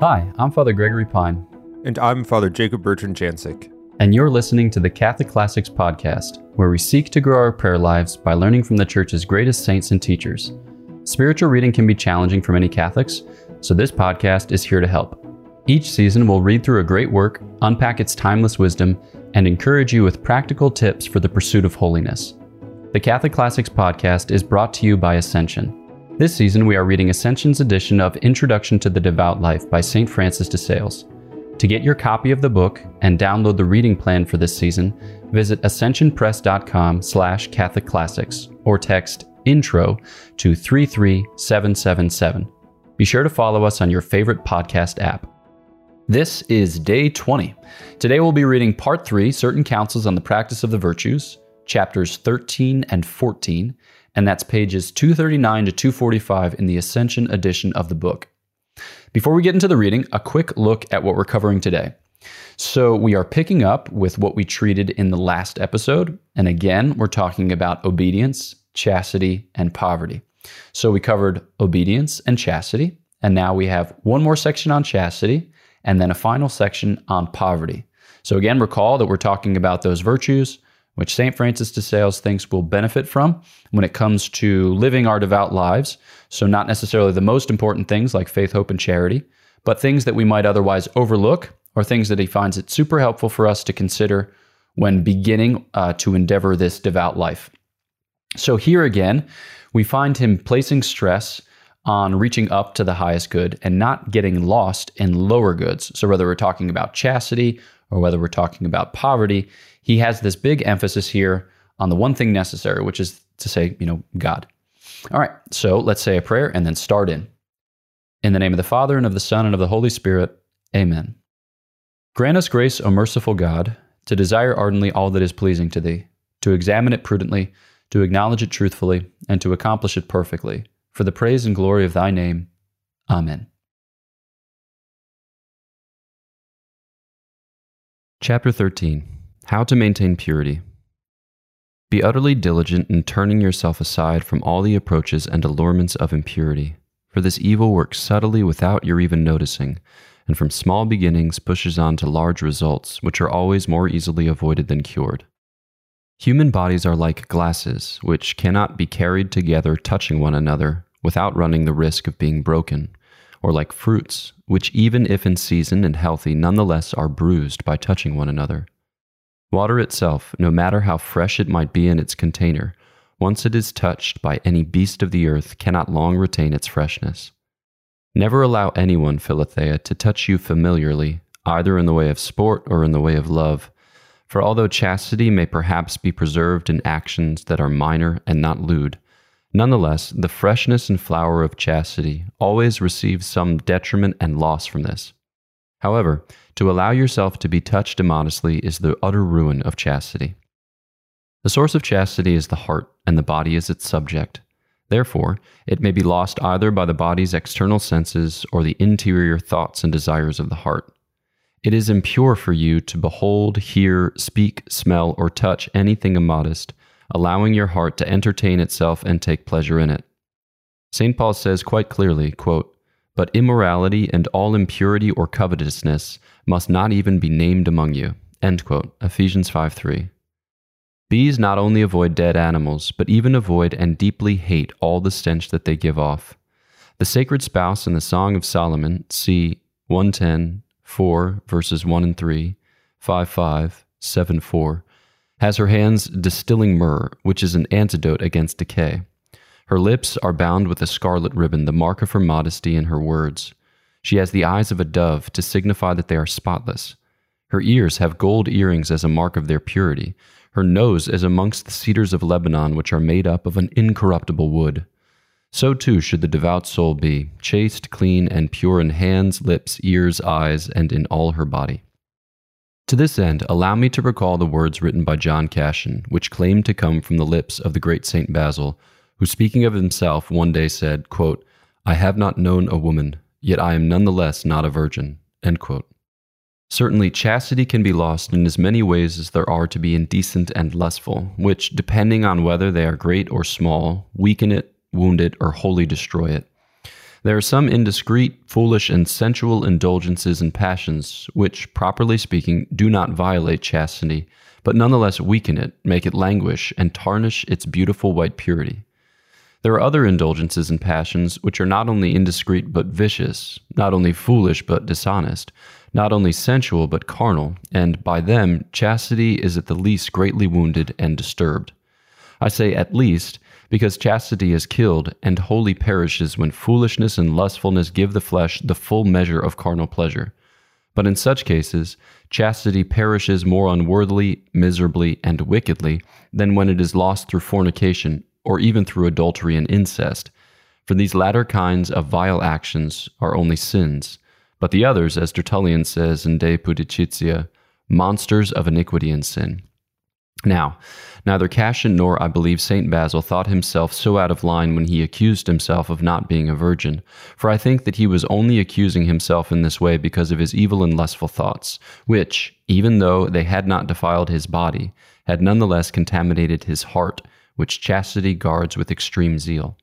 Hi, I'm Father Gregory Pine. And I'm Father Jacob Bertrand Janczyk. And you're listening to the Catholic Classics Podcast, where we seek to grow our prayer lives by learning from the Church's greatest saints and teachers. Spiritual reading can be challenging for many Catholics, so this podcast is here to help. Each season, we'll read through a great work, unpack its timeless wisdom, and encourage you with practical tips for the pursuit of holiness. The Catholic Classics podcast is brought to you by Ascension. This season, we are reading Ascension's edition of Introduction to the Devout Life by St. Francis de Sales. To get your copy of the book and download the reading plan for this season, visit ascensionpress.com slash Catholic Classics or text intro to 33777. Be sure to follow us on your favorite podcast app. This is day 20. Today we'll be reading part 3, Certain Counsels on the Practice of the Virtues, chapters 13 and 14, and that's pages 239 to 245 in the Ascension edition of the book. Before we get into the reading, a quick look at what we're covering today. So, we are picking up with what we treated in the last episode, and again, we're talking about obedience, chastity, and poverty. So, we covered obedience and chastity, and now we have one more section on chastity and then a final section on poverty. So, again, recall that we're talking about those virtues which St. Francis de Sales thinks we'll benefit from when it comes to living our devout lives. So, not necessarily the most important things like faith, hope, and charity, but things that we might otherwise overlook or things that he finds it super helpful for us to consider when beginning uh, to endeavor this devout life. So, here again, we find him placing stress on reaching up to the highest good and not getting lost in lower goods. So, whether we're talking about chastity or whether we're talking about poverty, he has this big emphasis here on the one thing necessary, which is to say, you know, God. All right, so let's say a prayer and then start in. In the name of the Father, and of the Son, and of the Holy Spirit, amen. Grant us grace, O merciful God, to desire ardently all that is pleasing to Thee, to examine it prudently, to acknowledge it truthfully, and to accomplish it perfectly for the praise and glory of thy name. Amen. Chapter 13 How to Maintain Purity. Be utterly diligent in turning yourself aside from all the approaches and allurements of impurity, for this evil works subtly without your even noticing, and from small beginnings pushes on to large results, which are always more easily avoided than cured. Human bodies are like glasses, which cannot be carried together touching one another, without running the risk of being broken, or like fruits, which even if in season and healthy, nonetheless are bruised by touching one another. Water itself, no matter how fresh it might be in its container, once it is touched by any beast of the earth, cannot long retain its freshness. Never allow anyone, Philothea, to touch you familiarly, either in the way of sport or in the way of love. For although chastity may perhaps be preserved in actions that are minor and not lewd, Nonetheless, the freshness and flower of chastity always receives some detriment and loss from this. However, to allow yourself to be touched immodestly is the utter ruin of chastity. The source of chastity is the heart, and the body is its subject. Therefore, it may be lost either by the body's external senses or the interior thoughts and desires of the heart. It is impure for you to behold, hear, speak, smell, or touch anything immodest allowing your heart to entertain itself and take pleasure in it. St. Paul says quite clearly, quote, But immorality and all impurity or covetousness must not even be named among you. End quote. Ephesians 5 3. Bees not only avoid dead animals, but even avoid and deeply hate all the stench that they give off. The sacred spouse in the Song of Solomon, see 110, 4, verses 1 and 3, 5 5, 7 4, has her hands distilling myrrh, which is an antidote against decay. Her lips are bound with a scarlet ribbon, the mark of her modesty in her words. She has the eyes of a dove to signify that they are spotless. Her ears have gold earrings as a mark of their purity. Her nose is amongst the cedars of Lebanon, which are made up of an incorruptible wood. So too should the devout soul be, chaste, clean, and pure in hands, lips, ears, eyes, and in all her body. To this end, allow me to recall the words written by John Cassian, which claimed to come from the lips of the great Saint Basil, who speaking of himself one day said, quote, I have not known a woman, yet I am none the less not a virgin. Certainly, chastity can be lost in as many ways as there are to be indecent and lustful, which, depending on whether they are great or small, weaken it, wound it, or wholly destroy it. There are some indiscreet, foolish, and sensual indulgences and passions which, properly speaking, do not violate chastity, but nonetheless weaken it, make it languish, and tarnish its beautiful white purity. There are other indulgences and passions which are not only indiscreet but vicious, not only foolish but dishonest, not only sensual but carnal, and by them chastity is at the least greatly wounded and disturbed. I say at least, because chastity is killed and wholly perishes when foolishness and lustfulness give the flesh the full measure of carnal pleasure. But in such cases, chastity perishes more unworthily, miserably, and wickedly than when it is lost through fornication or even through adultery and incest. For these latter kinds of vile actions are only sins, but the others, as Tertullian says in De Pudicitia, monsters of iniquity and sin. Now, neither Cassian nor, I believe, St. Basil thought himself so out of line when he accused himself of not being a virgin, for I think that he was only accusing himself in this way because of his evil and lustful thoughts, which, even though they had not defiled his body, had nonetheless contaminated his heart, which chastity guards with extreme zeal.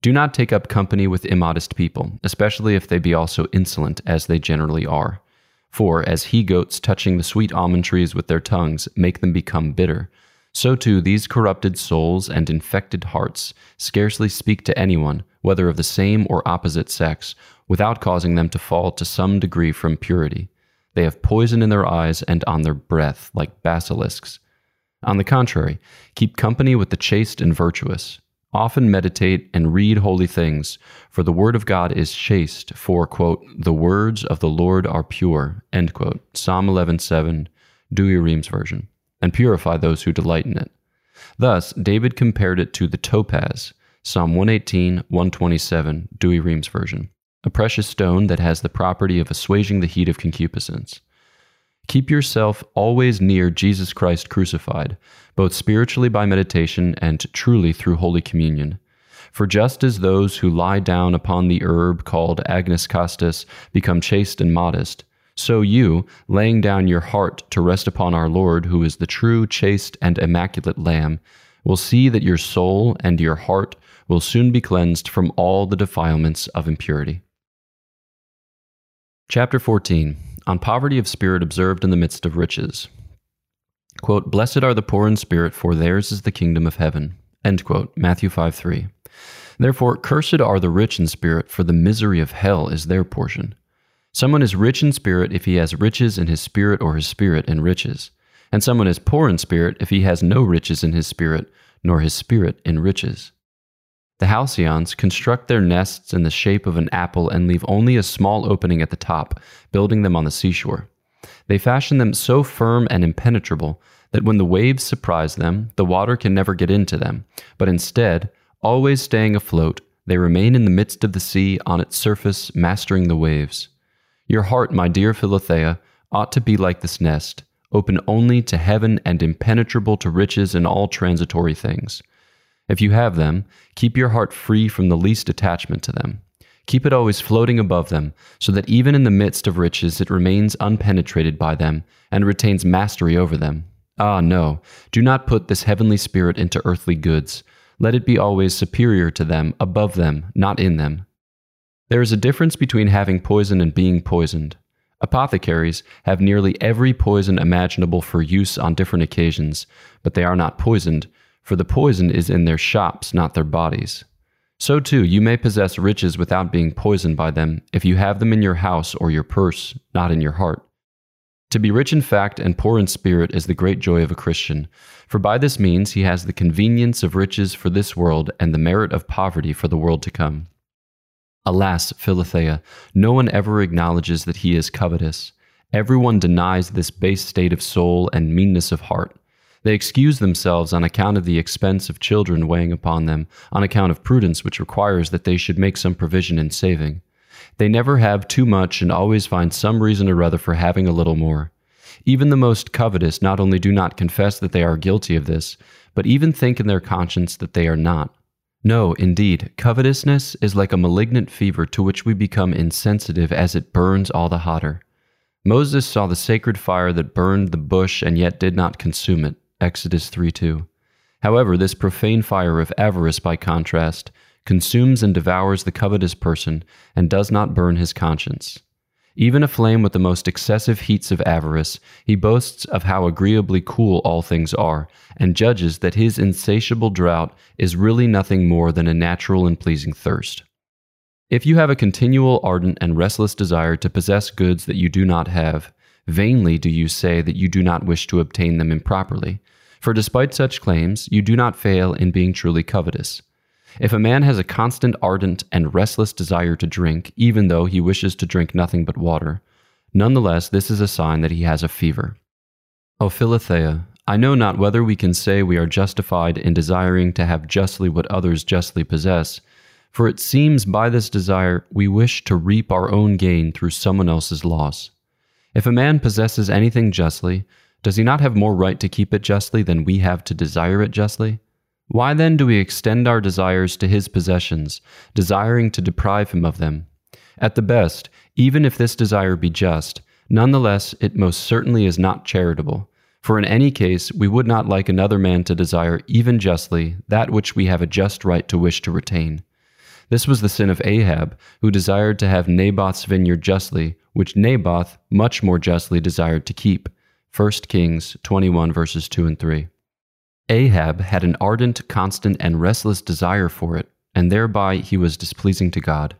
Do not take up company with immodest people, especially if they be also insolent, as they generally are. For as he goats touching the sweet almond trees with their tongues make them become bitter, so too these corrupted souls and infected hearts scarcely speak to anyone, whether of the same or opposite sex, without causing them to fall to some degree from purity. They have poison in their eyes and on their breath, like basilisks. On the contrary, keep company with the chaste and virtuous. Often meditate and read holy things, for the word of God is chaste, for, quote, the words of the Lord are pure, end quote. Psalm 11.7, Douay-Rheims version, and purify those who delight in it. Thus, David compared it to the topaz, Psalm 118, 127, Douay-Rheims version, a precious stone that has the property of assuaging the heat of concupiscence. Keep yourself always near Jesus Christ crucified, both spiritually by meditation and truly through Holy Communion. For just as those who lie down upon the herb called agnus castus become chaste and modest, so you, laying down your heart to rest upon our Lord, who is the true, chaste, and immaculate Lamb, will see that your soul and your heart will soon be cleansed from all the defilements of impurity. Chapter 14 on poverty of spirit observed in the midst of riches. Quote, Blessed are the poor in spirit, for theirs is the kingdom of heaven. End quote, Matthew 5 3. Therefore, cursed are the rich in spirit, for the misery of hell is their portion. Someone is rich in spirit if he has riches in his spirit or his spirit in riches. And someone is poor in spirit if he has no riches in his spirit, nor his spirit in riches. The halcyons construct their nests in the shape of an apple and leave only a small opening at the top, building them on the seashore. They fashion them so firm and impenetrable that when the waves surprise them, the water can never get into them, but instead, always staying afloat, they remain in the midst of the sea on its surface, mastering the waves. Your heart, my dear Philothea, ought to be like this nest, open only to heaven and impenetrable to riches and all transitory things. If you have them, keep your heart free from the least attachment to them. Keep it always floating above them, so that even in the midst of riches it remains unpenetrated by them and retains mastery over them. Ah, no, do not put this heavenly spirit into earthly goods. Let it be always superior to them, above them, not in them. There is a difference between having poison and being poisoned. Apothecaries have nearly every poison imaginable for use on different occasions, but they are not poisoned, for the poison is in their shops, not their bodies. So too, you may possess riches without being poisoned by them, if you have them in your house or your purse, not in your heart. To be rich in fact and poor in spirit is the great joy of a Christian, for by this means he has the convenience of riches for this world and the merit of poverty for the world to come. Alas, Philothea, no one ever acknowledges that he is covetous. Everyone denies this base state of soul and meanness of heart. They excuse themselves on account of the expense of children weighing upon them, on account of prudence which requires that they should make some provision in saving. They never have too much and always find some reason or other for having a little more. Even the most covetous not only do not confess that they are guilty of this, but even think in their conscience that they are not. No, indeed, covetousness is like a malignant fever to which we become insensitive as it burns all the hotter. Moses saw the sacred fire that burned the bush and yet did not consume it. Exodus 3 2. However, this profane fire of avarice, by contrast, consumes and devours the covetous person, and does not burn his conscience. Even aflame with the most excessive heats of avarice, he boasts of how agreeably cool all things are, and judges that his insatiable drought is really nothing more than a natural and pleasing thirst. If you have a continual, ardent, and restless desire to possess goods that you do not have, vainly do you say that you do not wish to obtain them improperly. For despite such claims, you do not fail in being truly covetous. If a man has a constant, ardent, and restless desire to drink, even though he wishes to drink nothing but water, nonetheless this is a sign that he has a fever. O Philothea, I know not whether we can say we are justified in desiring to have justly what others justly possess, for it seems by this desire we wish to reap our own gain through someone else's loss. If a man possesses anything justly, does he not have more right to keep it justly than we have to desire it justly? Why then do we extend our desires to his possessions, desiring to deprive him of them? At the best, even if this desire be just, nonetheless it most certainly is not charitable. For in any case, we would not like another man to desire, even justly, that which we have a just right to wish to retain. This was the sin of Ahab, who desired to have Naboth's vineyard justly, which Naboth much more justly desired to keep. 1 Kings 21, verses 2 and 3. Ahab had an ardent, constant, and restless desire for it, and thereby he was displeasing to God.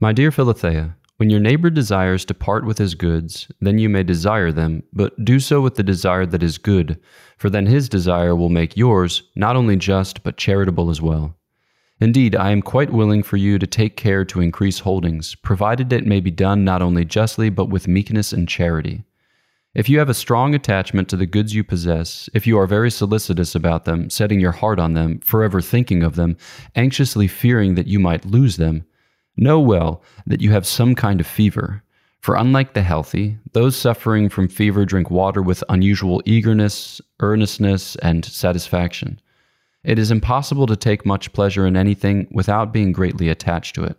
My dear Philothea, when your neighbor desires to part with his goods, then you may desire them, but do so with the desire that is good, for then his desire will make yours not only just, but charitable as well. Indeed, I am quite willing for you to take care to increase holdings, provided it may be done not only justly, but with meekness and charity. If you have a strong attachment to the goods you possess, if you are very solicitous about them, setting your heart on them, forever thinking of them, anxiously fearing that you might lose them, know well that you have some kind of fever. For unlike the healthy, those suffering from fever drink water with unusual eagerness, earnestness, and satisfaction. It is impossible to take much pleasure in anything without being greatly attached to it.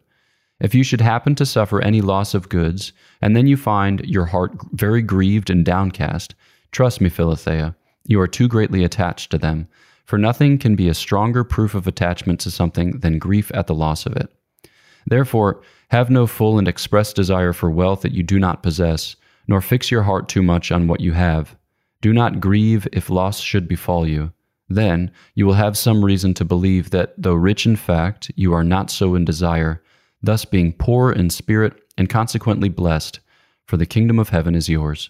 If you should happen to suffer any loss of goods, and then you find your heart very grieved and downcast, trust me, Philothea, you are too greatly attached to them, for nothing can be a stronger proof of attachment to something than grief at the loss of it. Therefore, have no full and express desire for wealth that you do not possess, nor fix your heart too much on what you have. Do not grieve if loss should befall you. Then you will have some reason to believe that, though rich in fact, you are not so in desire thus being poor in spirit and consequently blessed, for the kingdom of heaven is yours.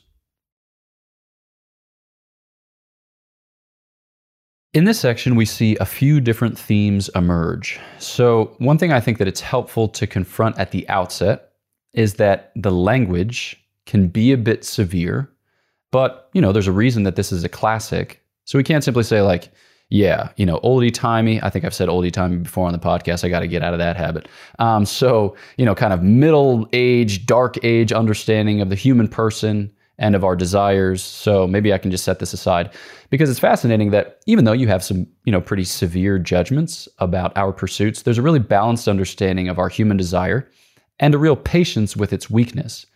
In this section, we see a few different themes emerge. So, one thing I think that it's helpful to confront at the outset is that the language can be a bit severe, but you know, there's a reason that this is a classic. So we can't simply say like, yeah, you know, oldie timey. I think I've said oldie timey before on the podcast. I got to get out of that habit. Um, so, you know, kind of middle age, dark age understanding of the human person and of our desires. So maybe I can just set this aside because it's fascinating that even though you have some, you know, pretty severe judgments about our pursuits, there's a really balanced understanding of our human desire and a real patience with its weakness.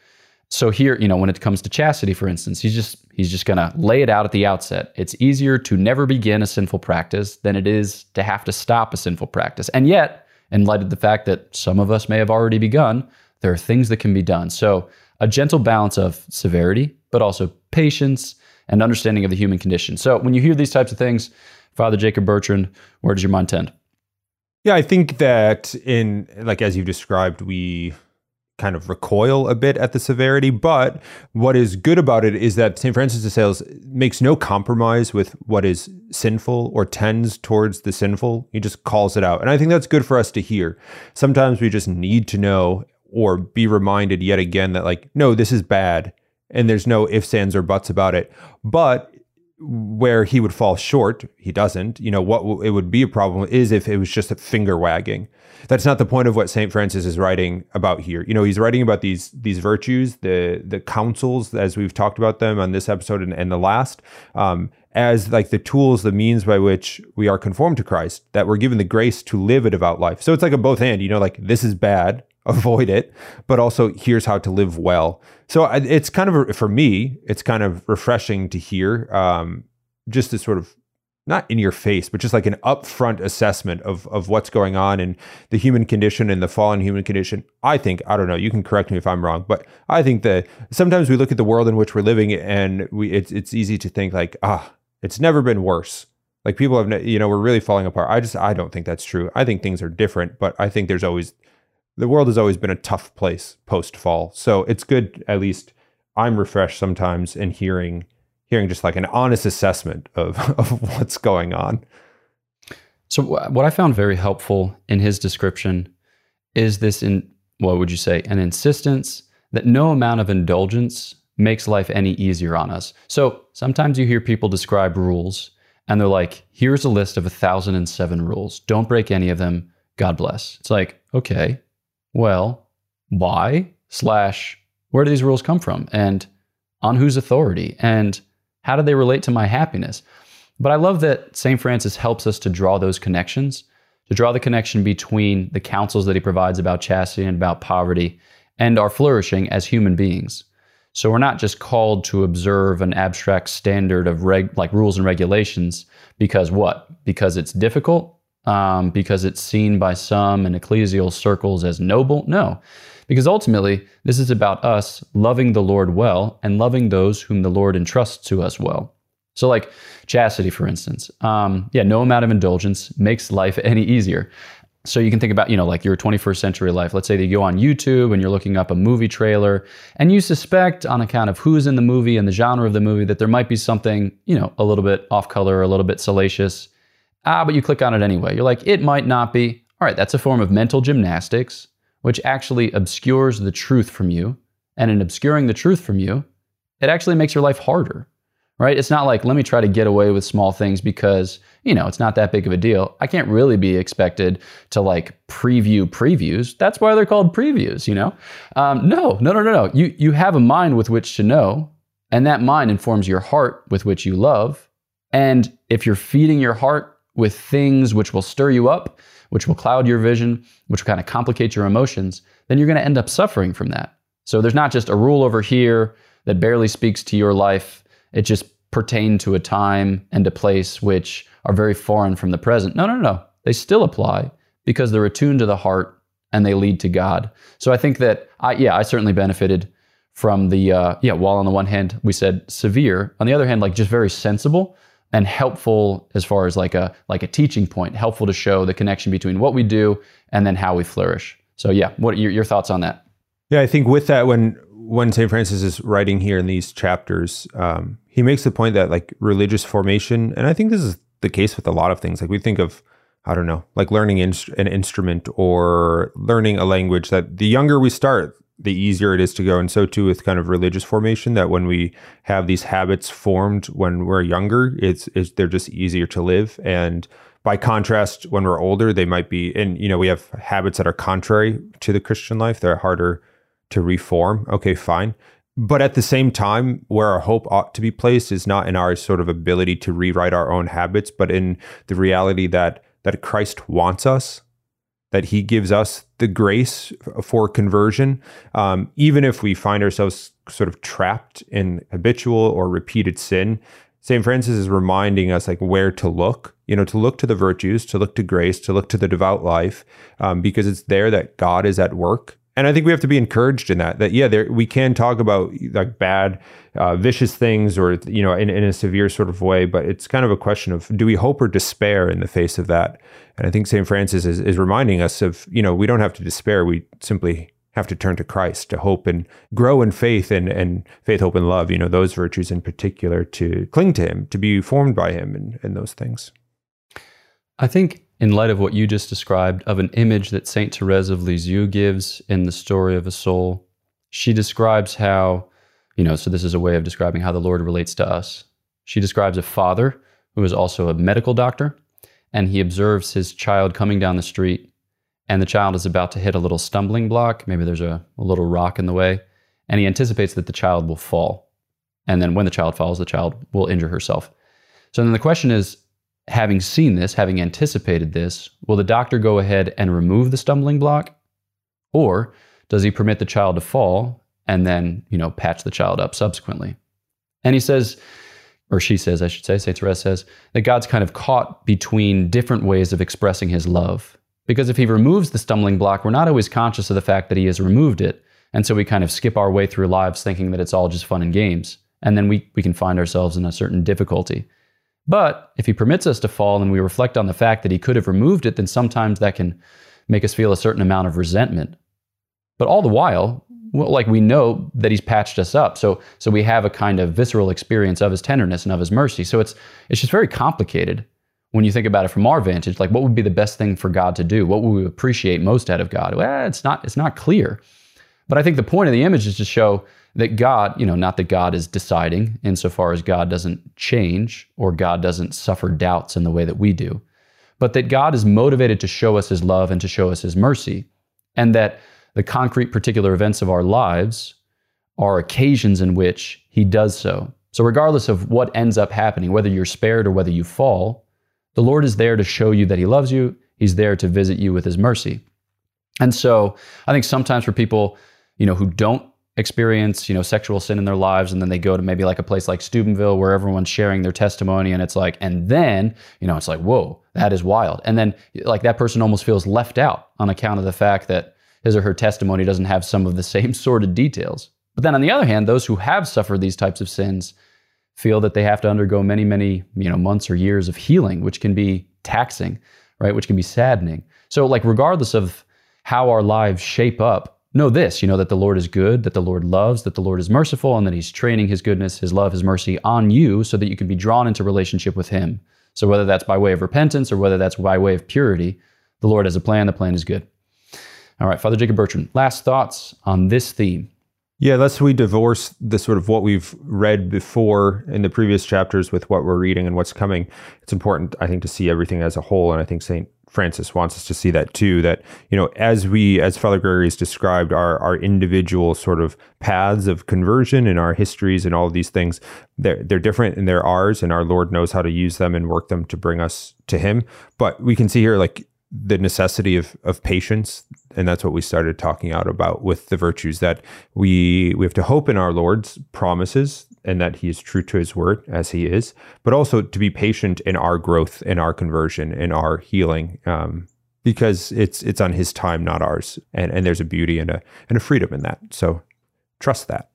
So here, you know, when it comes to chastity, for instance, he's just he's just gonna lay it out at the outset. It's easier to never begin a sinful practice than it is to have to stop a sinful practice. And yet, in light of the fact that some of us may have already begun, there are things that can be done. So a gentle balance of severity, but also patience and understanding of the human condition. So when you hear these types of things, Father Jacob Bertrand, where does your mind tend? Yeah, I think that in like as you described, we kind of recoil a bit at the severity. But what is good about it is that St. Francis de Sales makes no compromise with what is sinful or tends towards the sinful. He just calls it out. And I think that's good for us to hear. Sometimes we just need to know or be reminded yet again that, like, no, this is bad. And there's no ifs, ands, or buts about it. But where he would fall short, he doesn't. You know, what it would be a problem is if it was just a finger wagging. That's not the point of what St. Francis is writing about here. You know, he's writing about these these virtues, the the counsels, as we've talked about them on this episode and, and the last, um, as like the tools, the means by which we are conformed to Christ, that we're given the grace to live a devout life. So it's like a both and, you know, like this is bad, avoid it, but also here's how to live well. So it's kind of, for me, it's kind of refreshing to hear um, just to sort of not in your face, but just like an upfront assessment of of what's going on in the human condition and the fallen human condition. I think I don't know. You can correct me if I'm wrong, but I think that sometimes we look at the world in which we're living, and we it's it's easy to think like ah, it's never been worse. Like people have, you know, we're really falling apart. I just I don't think that's true. I think things are different, but I think there's always the world has always been a tough place post fall. So it's good at least I'm refreshed sometimes in hearing hearing just like an honest assessment of, of what's going on. So, what I found very helpful in his description is this in what would you say, an insistence that no amount of indulgence makes life any easier on us. So, sometimes you hear people describe rules and they're like, here's a list of 1007 rules. Don't break any of them. God bless. It's like, okay, well, why? Slash, where do these rules come from? And on whose authority? And how do they relate to my happiness? But I love that St. Francis helps us to draw those connections, to draw the connection between the counsels that he provides about chastity and about poverty and our flourishing as human beings. So we're not just called to observe an abstract standard of reg- like rules and regulations because what? Because it's difficult, um, because it's seen by some in ecclesial circles as noble. No, because ultimately, this is about us loving the Lord well and loving those whom the Lord entrusts to us well. So, like chastity, for instance, um, yeah, no amount of indulgence makes life any easier. So you can think about, you know, like your 21st century life. Let's say that you go on YouTube and you're looking up a movie trailer and you suspect on account of who's in the movie and the genre of the movie that there might be something, you know, a little bit off color, a little bit salacious. Ah, but you click on it anyway. You're like, it might not be. All right, that's a form of mental gymnastics which actually obscures the truth from you. And in obscuring the truth from you, it actually makes your life harder, right? It's not like, let me try to get away with small things because, you know, it's not that big of a deal. I can't really be expected to like preview previews. That's why they're called previews, you know? Um, no, no, no, no, no. You, you have a mind with which to know, and that mind informs your heart with which you love. And if you're feeding your heart with things which will stir you up, which will cloud your vision, which will kind of complicate your emotions, then you're going to end up suffering from that. So there's not just a rule over here that barely speaks to your life. It just pertain to a time and a place which are very foreign from the present. No, no, no. They still apply because they're attuned to the heart and they lead to God. So I think that I yeah, I certainly benefited from the uh, yeah, while on the one hand we said severe, on the other hand like just very sensible and helpful as far as like a like a teaching point, helpful to show the connection between what we do and then how we flourish. So yeah, what are your, your thoughts on that? Yeah, I think with that, when when St. Francis is writing here in these chapters, um, he makes the point that like religious formation, and I think this is the case with a lot of things. Like we think of, I don't know, like learning in, an instrument or learning a language. That the younger we start, the easier it is to go. And so too with kind of religious formation, that when we have these habits formed when we're younger, it's, it's they're just easier to live. And by contrast, when we're older, they might be, and you know, we have habits that are contrary to the Christian life. They're harder to reform. Okay, fine. But at the same time, where our hope ought to be placed is not in our sort of ability to rewrite our own habits, but in the reality that that Christ wants us that he gives us the grace for conversion, um, even if we find ourselves sort of trapped in habitual or repeated sin. St. Francis is reminding us like where to look, you know, to look to the virtues, to look to grace, to look to the devout life, um, because it's there that God is at work and I think we have to be encouraged in that. That yeah, there we can talk about like bad, uh, vicious things, or you know, in, in a severe sort of way. But it's kind of a question of do we hope or despair in the face of that? And I think Saint Francis is, is reminding us of you know we don't have to despair. We simply have to turn to Christ to hope and grow in faith and and faith, hope, and love. You know those virtues in particular to cling to Him, to be formed by Him, and and those things. I think in light of what you just described of an image that Saint Therese of Lisieux gives in the story of a soul, she describes how, you know, so this is a way of describing how the Lord relates to us. She describes a father who is also a medical doctor, and he observes his child coming down the street, and the child is about to hit a little stumbling block. Maybe there's a, a little rock in the way, and he anticipates that the child will fall. And then when the child falls, the child will injure herself. So then the question is having seen this, having anticipated this, will the doctor go ahead and remove the stumbling block? Or does he permit the child to fall and then, you know, patch the child up subsequently? And he says, or she says, I should say, St. Therese says, that God's kind of caught between different ways of expressing his love. Because if he removes the stumbling block, we're not always conscious of the fact that he has removed it. And so we kind of skip our way through lives thinking that it's all just fun and games. And then we, we can find ourselves in a certain difficulty. But if he permits us to fall and we reflect on the fact that he could have removed it, then sometimes that can make us feel a certain amount of resentment. But all the while, like we know that he's patched us up. So so we have a kind of visceral experience of his tenderness and of his mercy. So it's it's just very complicated when you think about it from our vantage. Like what would be the best thing for God to do? What would we appreciate most out of God? Well, it's not it's not clear. But I think the point of the image is to show that God, you know, not that God is deciding insofar as God doesn't change or God doesn't suffer doubts in the way that we do, but that God is motivated to show us his love and to show us his mercy. And that the concrete particular events of our lives are occasions in which he does so. So, regardless of what ends up happening, whether you're spared or whether you fall, the Lord is there to show you that he loves you. He's there to visit you with his mercy. And so, I think sometimes for people, you know, who don't experience, you know, sexual sin in their lives and then they go to maybe like a place like Steubenville where everyone's sharing their testimony and it's like and then, you know, it's like, "Whoa, that is wild." And then like that person almost feels left out on account of the fact that his or her testimony doesn't have some of the same sordid details. But then on the other hand, those who have suffered these types of sins feel that they have to undergo many, many, you know, months or years of healing, which can be taxing, right? Which can be saddening. So like regardless of how our lives shape up, know this, you know, that the Lord is good, that the Lord loves, that the Lord is merciful, and that He's training His goodness, His love, His mercy on you so that you can be drawn into relationship with Him. So whether that's by way of repentance or whether that's by way of purity, the Lord has a plan, the plan is good. All right, Father Jacob Bertrand, last thoughts on this theme. Yeah, lest we divorce the sort of what we've read before in the previous chapters with what we're reading and what's coming, it's important, I think, to see everything as a whole. And I think St. Francis wants us to see that too. That you know, as we, as Father Gregory has described, our our individual sort of paths of conversion and our histories and all of these things, they're they're different and they're ours, and our Lord knows how to use them and work them to bring us to Him. But we can see here, like the necessity of of patience. And that's what we started talking out about with the virtues that we we have to hope in our lord's promises and that he is true to his word as he is but also to be patient in our growth in our conversion in our healing um, because it's it's on his time not ours. And and there's a beauty and a and a freedom in that. So trust that.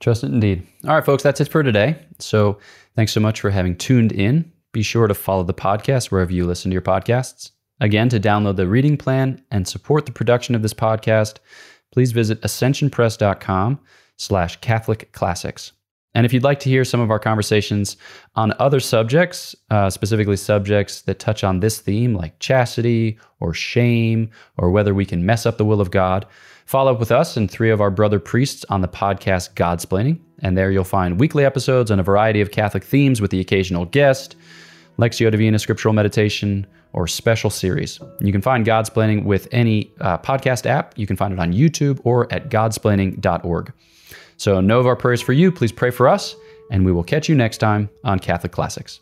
Trust it indeed. All right folks that's it for today. So thanks so much for having tuned in be sure to follow the podcast wherever you listen to your podcasts. Again, to download the reading plan and support the production of this podcast, please visit ascensionpress.com slash Catholic Classics. And if you'd like to hear some of our conversations on other subjects, uh, specifically subjects that touch on this theme, like chastity or shame, or whether we can mess up the will of God, follow up with us and three of our brother priests on the podcast Godsplaining. And there you'll find weekly episodes on a variety of Catholic themes with the occasional guest Lectio Divina Scriptural Meditation, or special series. You can find Godsplaining with any uh, podcast app. You can find it on YouTube or at godsplaining.org. So, know of our prayers for you. Please pray for us, and we will catch you next time on Catholic Classics.